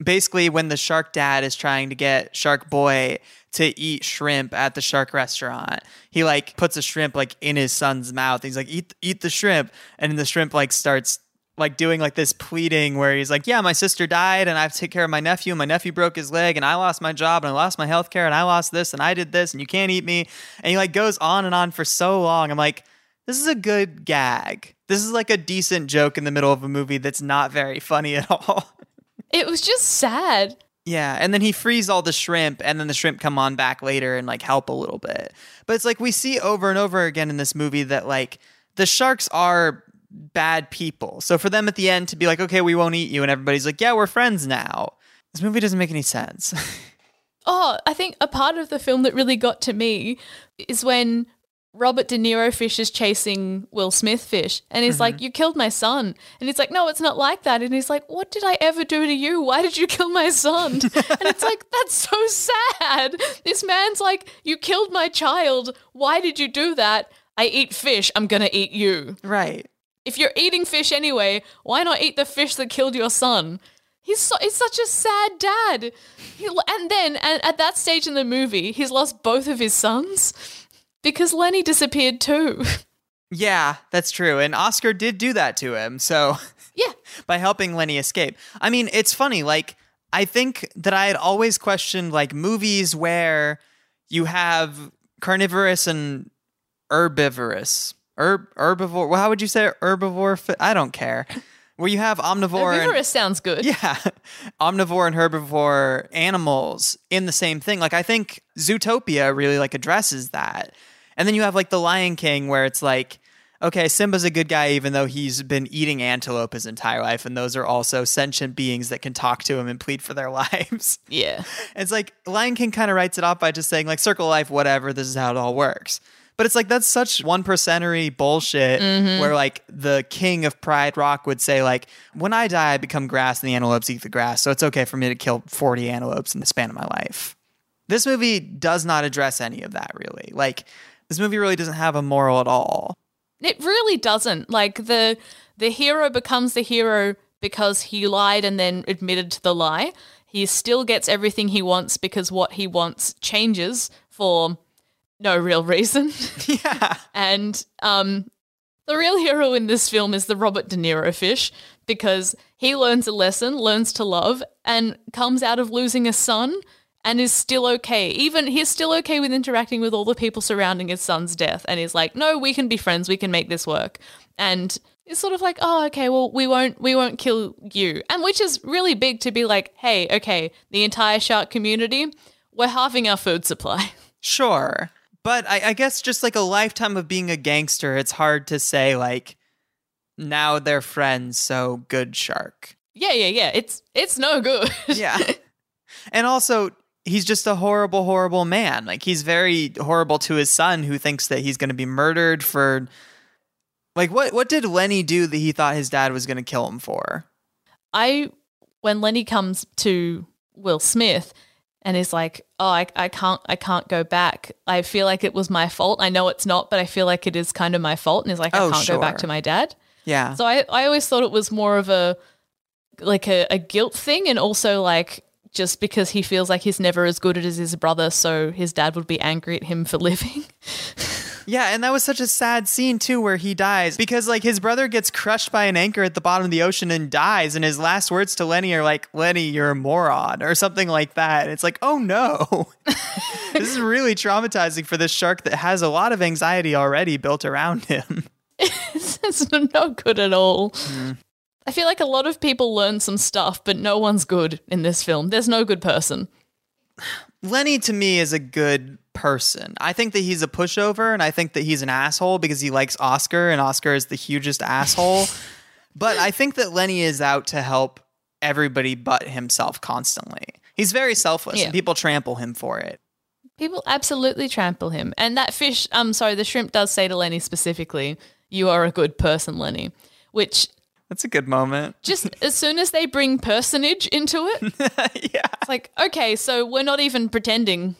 Basically when the shark dad is trying to get shark boy to eat shrimp at the shark restaurant he like puts a shrimp like in his son's mouth. He's like eat eat the shrimp. And the shrimp like starts like doing like this pleading where he's like yeah my sister died and i have to take care of my nephew and my nephew broke his leg and i lost my job and i lost my health care and i lost this and i did this and you can't eat me. And he like goes on and on for so long. I'm like this is a good gag. This is like a decent joke in the middle of a movie that's not very funny at all <laughs> It was just sad. Yeah, and then he frees all the shrimp, and then the shrimp come on back later and like help a little bit. But it's like we see over and over again in this movie that like the sharks are bad people. So for them at the end to be like, okay, we won't eat you, and everybody's like, yeah, we're friends now. This movie doesn't make any sense. <laughs> Oh, I think a part of the film that really got to me is when Robert De Niro fish is chasing Will Smith fish and he's like, mm-hmm. You killed my son. And he's like, No, it's not like that. And he's like, What did I ever do to you? Why did you kill my son? <laughs> and it's like, That's so sad. This man's like, You killed my child. Why did you do that? I eat fish. I'm going to eat you. right. If you're eating fish anyway, why not eat the fish that killed your son? He's so, he's such a sad dad. He, and then and at that stage in the movie, he's lost both of his sons because Lenny disappeared too. <laughs> Yeah, that's true. And Oscar did do that to him. So <laughs> yeah. by helping Lenny escape. I mean, it's funny. Like, I think that I had always questioned like movies where you have carnivorous and herbivorous. Herb, herbivore. Well, how would you say herbivore? fi- I don't care. <laughs> Where you have omnivore and Herbivorous sounds good. yeah, omnivore and herbivore animals in the same thing. Like I think Zootopia really like addresses that. And then you have like the Lion King where it's like okay, Simba's a good guy even though he's been eating antelope his entire life and those are also sentient beings that can talk to him and plead for their <laughs> lives. Yeah. It's like Lion King kind of writes it off by just saying like circle life whatever, this is how it all works. But it's like that's such one percentery bullshit mm-hmm. where like the king of Pride Rock would say like when I die I become grass and the antelopes eat the grass, so it's okay for me to kill 40 antelopes in the span of my life. This movie does not address any of that really. Like this movie really doesn't have a moral at all. It really doesn't. Like the the hero becomes the hero because he lied and then admitted to the lie. He still gets everything he wants because what he wants changes for no real reason. <laughs> yeah. And um, the real hero in this film is the Robert De Niro fish because he learns a lesson, learns to love, and comes out of losing a son and is still okay. Even he's still okay with interacting with all the people surrounding his son's death. And he's like, no, we can be friends. We can make this work. And it's sort of like, oh, okay, well, we won't, we won't kill you. And which is really big to be like, hey, okay, the entire shark community, we're halving our food supply. <laughs> Sure. But I, I guess just like a lifetime of being a gangster, it's hard to say like now they're friends, so good shark. yeah, yeah, yeah. It's it's no good. Yeah. <laughs> and also he's just a horrible, horrible man. Like he's very horrible to his son who thinks that he's gonna be murdered for like what what did Lenny do that he thought his dad was gonna kill him for? I when Lenny comes to Will Smith and is like, "Oh, I, I can't I can't go back. I feel like it was my fault. I know it's not, but I feel like it is kind of my fault." And he's like, "I Oh, can't go back to my dad." Yeah. So I I always thought it was more of a like a, a guilt thing and also like just because he feels like he's never as good as his brother, so his dad would be angry at him for <laughs> living. Yeah, and that was such a sad scene too where he dies because like his brother gets crushed by an anchor at the bottom of the ocean and dies and his last words to Lenny are like, "Lenny, you're a moron" or something like that. And it's like, "Oh no." <laughs> this is really traumatizing for this shark that has a lot of anxiety already built around him. <laughs> it's not good at all. Mm. I feel like a lot of people learn some stuff, but no one's good in this film. There's no good person. Lenny to me is a good person. I think that he's a pushover and I think that he's an asshole because he likes Oscar and Oscar is the hugest asshole. <laughs> but I think that Lenny is out to help everybody but himself constantly. He's very selfless Yeah. and people trample him for it. People absolutely trample him. And that fish, I'm sorry, the shrimp does say to Lenny specifically, You are a good person, Lenny. Which That's a good moment. just as soon as they bring personage into it, <laughs> yeah. it's like, okay, so we're not even pretending.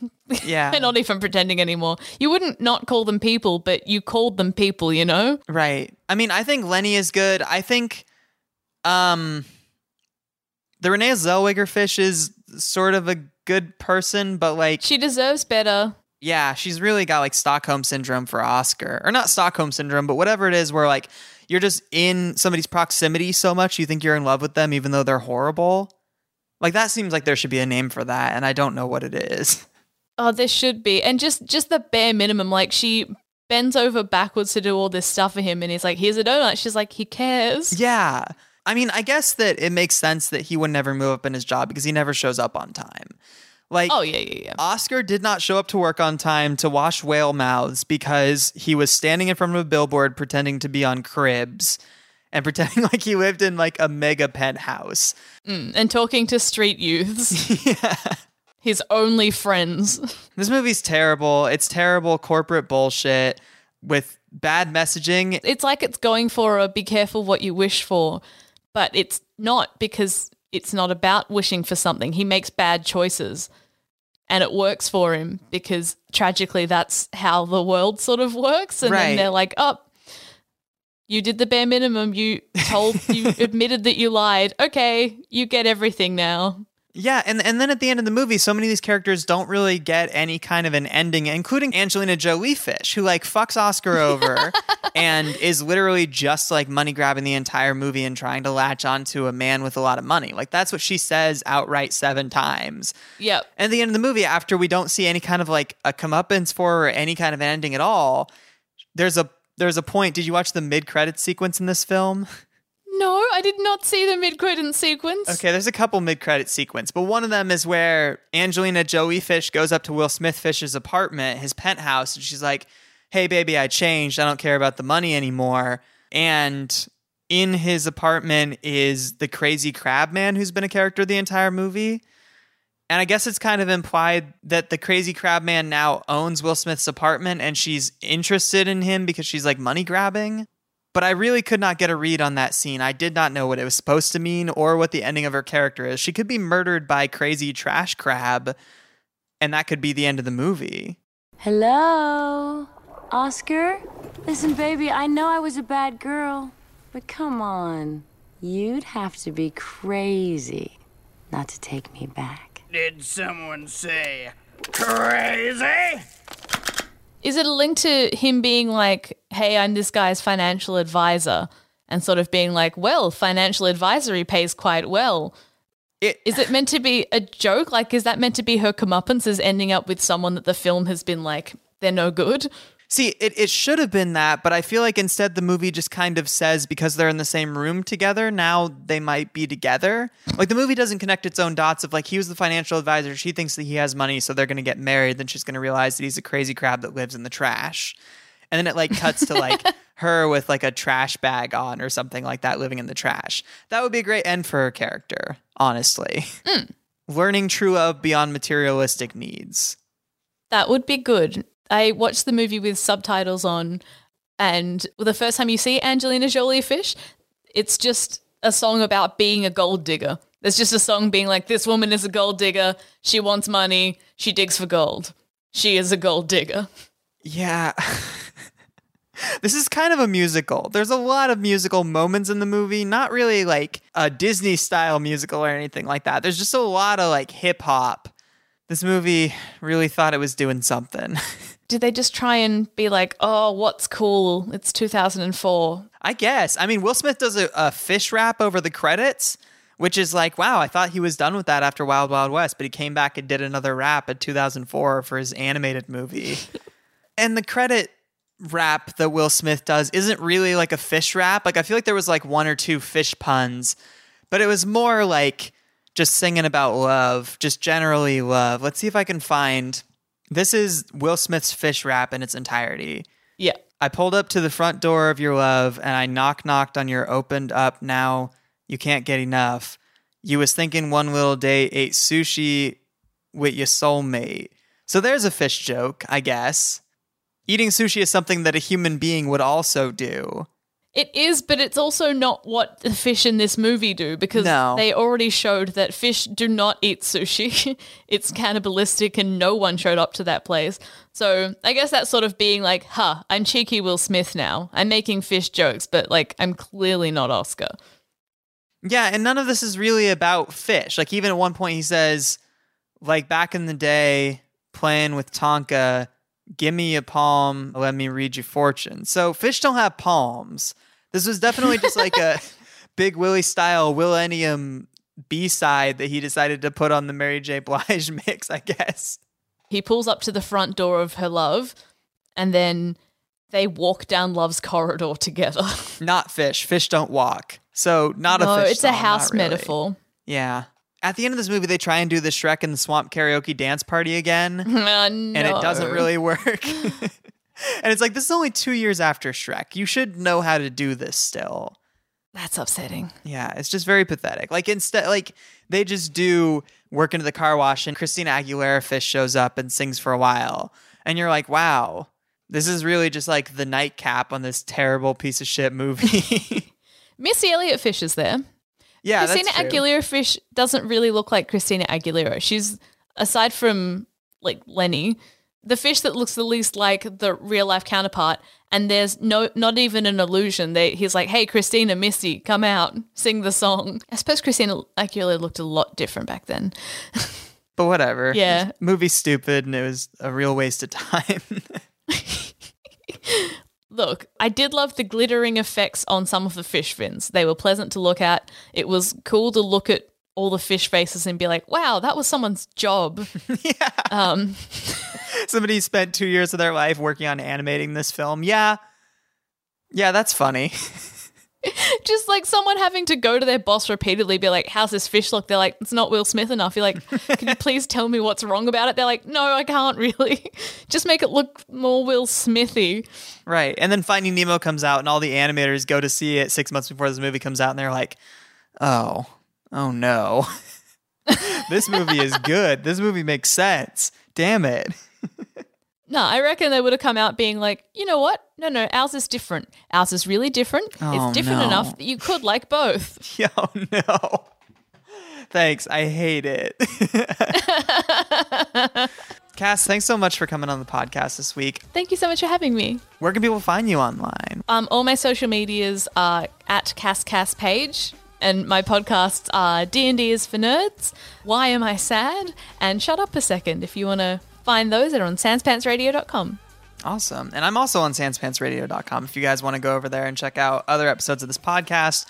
Yeah. <laughs> we're not even pretending anymore. You wouldn't not call them people, but you called them people, you know? Right. I mean, I think Lenny is good. I think um The Renee Zellweger fish is sort of a good person, but like She deserves better. yeah, she's really got like Stockholm syndrome for Oscar. Or not Stockholm syndrome, but whatever it is where like you're just in somebody's proximity so much you think you're in love with them even though they're horrible. Like that seems like there should be a name for that and I don't know what it is. <laughs> Oh, there should be. And just just the bare minimum. Like she bends over backwards to do all this stuff for him and he's like, here's a donut. She's like, he cares. Yeah. I mean, I guess that it makes sense that he would never move up in his job because he never shows up on time. Like Oh yeah, yeah, yeah. Oscar did not show up to work on time to wash whale mouths because he was standing in front of a billboard pretending to be on cribs and <laughs> pretending like he lived in like a mega penthouse. Mm, and talking to street youths. <laughs> yeah. His only friends. This movie's terrible. It's terrible corporate bullshit with bad messaging. It's like it's going for a be careful what you wish for, but it's not because it's not about wishing for something. He makes bad choices and it works for him because tragically that's how the world sort of works. And Right. then they're like, oh, you did the bare minimum. You told, you <laughs> admitted that you lied. Okay, you get everything now. Yeah, and and then at the end of the movie, so many of these characters don't really get any kind of an ending, including Angelina Jolie Fish, who like fucks Oscar over <laughs> and is literally just like money grabbing the entire movie and trying to latch onto a man with a lot of money. Like that's what she says outright seven times. Yep. And at the end of the movie, after we don't see any kind of like a comeuppance for her or any kind of an ending at all, there's a there's a point. Did you watch the mid credit sequence in this film? <laughs> No, I did not see the mid credit sequence. Okay, there's a couple mid-credit sequence, but one of them is where Angelina Jolie Fish goes up to Will Smith Fish's apartment, his penthouse, and she's like, "Hey, baby, I changed. I don't care about the money anymore." And in his apartment is the crazy crab man who's been a character the entire movie. And I guess it's kind of implied that the crazy crab man now owns Will Smith's apartment and she's interested in him because she's like money grabbing. But I really could not get a read on that scene. I did not know what it was supposed to mean or what the ending of her character is. She could be murdered by crazy trash crab, and that could be the end of the movie. Hello? Oscar? Listen, baby, I know I was a bad girl, but come on. You'd have to be crazy not to take me back. Did someone say crazy? Is it a link to him being like, hey, I'm this guy's financial advisor? And sort of being like, well, financial advisory pays quite well. It, Is it meant to be a joke? Like, is that meant to be her comeuppance is ending up with someone that the film has been like, they're no good? See, it, it should have been that, but I feel like instead the movie just kind of says because they're in the same room together, now they might be together. Like the movie doesn't connect its own dots of like he was the financial advisor, she thinks that he has money, so they're gonna get married, then she's gonna realize that he's a crazy crab that lives in the trash. And then it like cuts to like <laughs> her with like a trash bag on or something like that living in the trash. That would be a great end for her character, honestly. Hmm. Learning true love beyond materialistic needs. That would be good. I watched the movie with subtitles on, and the first time you see Angelina Jolie fish, it's just a song about being a gold digger. There's just a song being like, this woman is a gold digger. She wants money. She digs for gold. She is a gold digger. Yeah. <laughs> this is kind of a musical. There's a lot of musical moments in the movie, not really like a Disney style musical or anything like that. There's just a lot of like hip hop. This movie really thought it was doing something. <laughs> Did they just try and be like, oh, what's cool? It's 2004. I guess. I mean, Will Smith does a, a fish rap over the credits, which is like, wow, I thought he was done with that after Wild Wild West, but he came back and did another rap in 2004 for his animated movie. <laughs> and the credit rap that Will Smith does isn't really like a fish rap. Like, I feel like there was like one or two fish puns, but it was more like just singing about love, just generally love. Let's see if I can find. This is Will Smith's fish rap in its entirety. Yeah. I pulled up to the front door of your love and I knock knocked on your opened up now you can't get enough. You was thinking one little day ate sushi with your soulmate. So there's a fish joke, I guess. Eating sushi is something that a human being would also do. It is, but it's also not what the fish in this movie do because No. they already showed that fish do not eat sushi. <laughs> it's cannibalistic and no one showed up to that place. So I guess that's sort of being like, huh, I'm cheeky Will Smith now. I'm making fish jokes, but like I'm clearly not Oscar. Yeah, and none of this is really about fish. Like even at one point he says, like back in the day, playing with Tonka, give me a palm, let me read your fortune. So fish don't have palms. This was definitely just like a <laughs> Big Willie style Willennium B side that he decided to put on the Mary J. Blige <laughs> mix, I guess. He pulls up to the front door of her love, and then they walk down love's corridor together. <laughs> Not fish. Fish don't walk. So not no, a fish. it's a house really. metaphor. Yeah. At the end of this movie, they try and do the Shrek and the Swamp karaoke dance party again. Uh, and it doesn't really work. And it's like, this is only two years after Shrek. You should know how to do this still. That's upsetting. Yeah, it's just very pathetic. Like, instead, like, they just do work into the car wash, and Christina Aguilera Fish shows up and sings for a while. And you're like, wow, this is really just like the nightcap on this terrible piece of shit movie. <laughs> Missy Elliott Fish is there. yeah, Christina. Aguilera Fish doesn't really look like Christina Aguilera. She's aside from like Lenny, the fish that looks the least like the real life counterpart. And there's no, not even an illusion. They, he's like, "Hey, Christina, Missy, come out, sing the song." I suppose Christina Aguilera looked a lot different back then. <laughs> But whatever. Yeah. movie stupid, and it was a real waste of time. <laughs> Look, I did love the glittering effects on some of the fish fins. They were pleasant to look at. It was cool to look at all the fish faces and be like, "Wow, that was someone's job." <laughs> yeah. Um, <laughs> Somebody spent two years of their life working on animating this film. Yeah. Yeah, that's funny. <laughs> just like someone having to go to their boss repeatedly, be like, "How's this fish look?" They're like, "It's not Will Smith enough." You're like, "Can you please tell me what's wrong about it?" They're like, "No, I can't really. just make it look more Will Smithy." right. And then Finding Nemo comes out, and all the animators go to see it six months before this movie comes out, and they're like, oh, oh no. <laughs> this movie is good. This movie makes sense. Damn it. No, I reckon they would have come out being like, you know what? No, no, ours is different. Ours is really different. Oh, it's different no. enough that you could like both. <laughs> Yo, no. Thanks. I hate it. <laughs> Cass, thanks so much for coming on the podcast this week. Thank you so much for having me. Where can people find you online? Um, all my social medias are at Cass Cass Page, and my podcasts are D and D is for nerds, Why Am I Sad, and Shut Up a Second. If you want to find those, they're on sanspantsradio.com. Awesome. And I'm also on sanspantsradio.com if you guys want to go over there and check out other episodes of this podcast.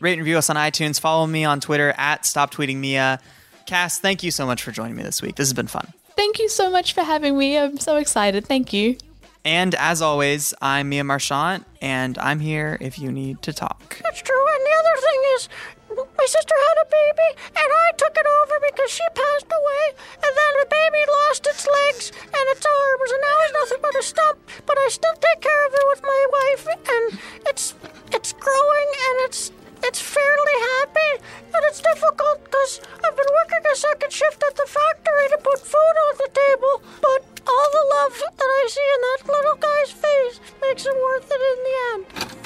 Rate and review us on iTunes. Follow me on Twitter at Stop Tweeting Mia. Cass, thank you so much for joining me this week. This has been fun. Thank you so much for having me. I'm so excited. Thank you. And as always, I'm Mia Marchant, and I'm here if you need to talk. That's true. And the other thing is, my sister had a baby, and I took it over because she passed away, and then the baby lost its legs and its arms, and now it's nothing but a stump. But I still take care of it with my wife, and it's it's growing, and it's it's fairly happy, and it's difficult because I've been working a second shift at the factory to put food on the table, but all the love that I see in that little guy's face makes it worth it in the end.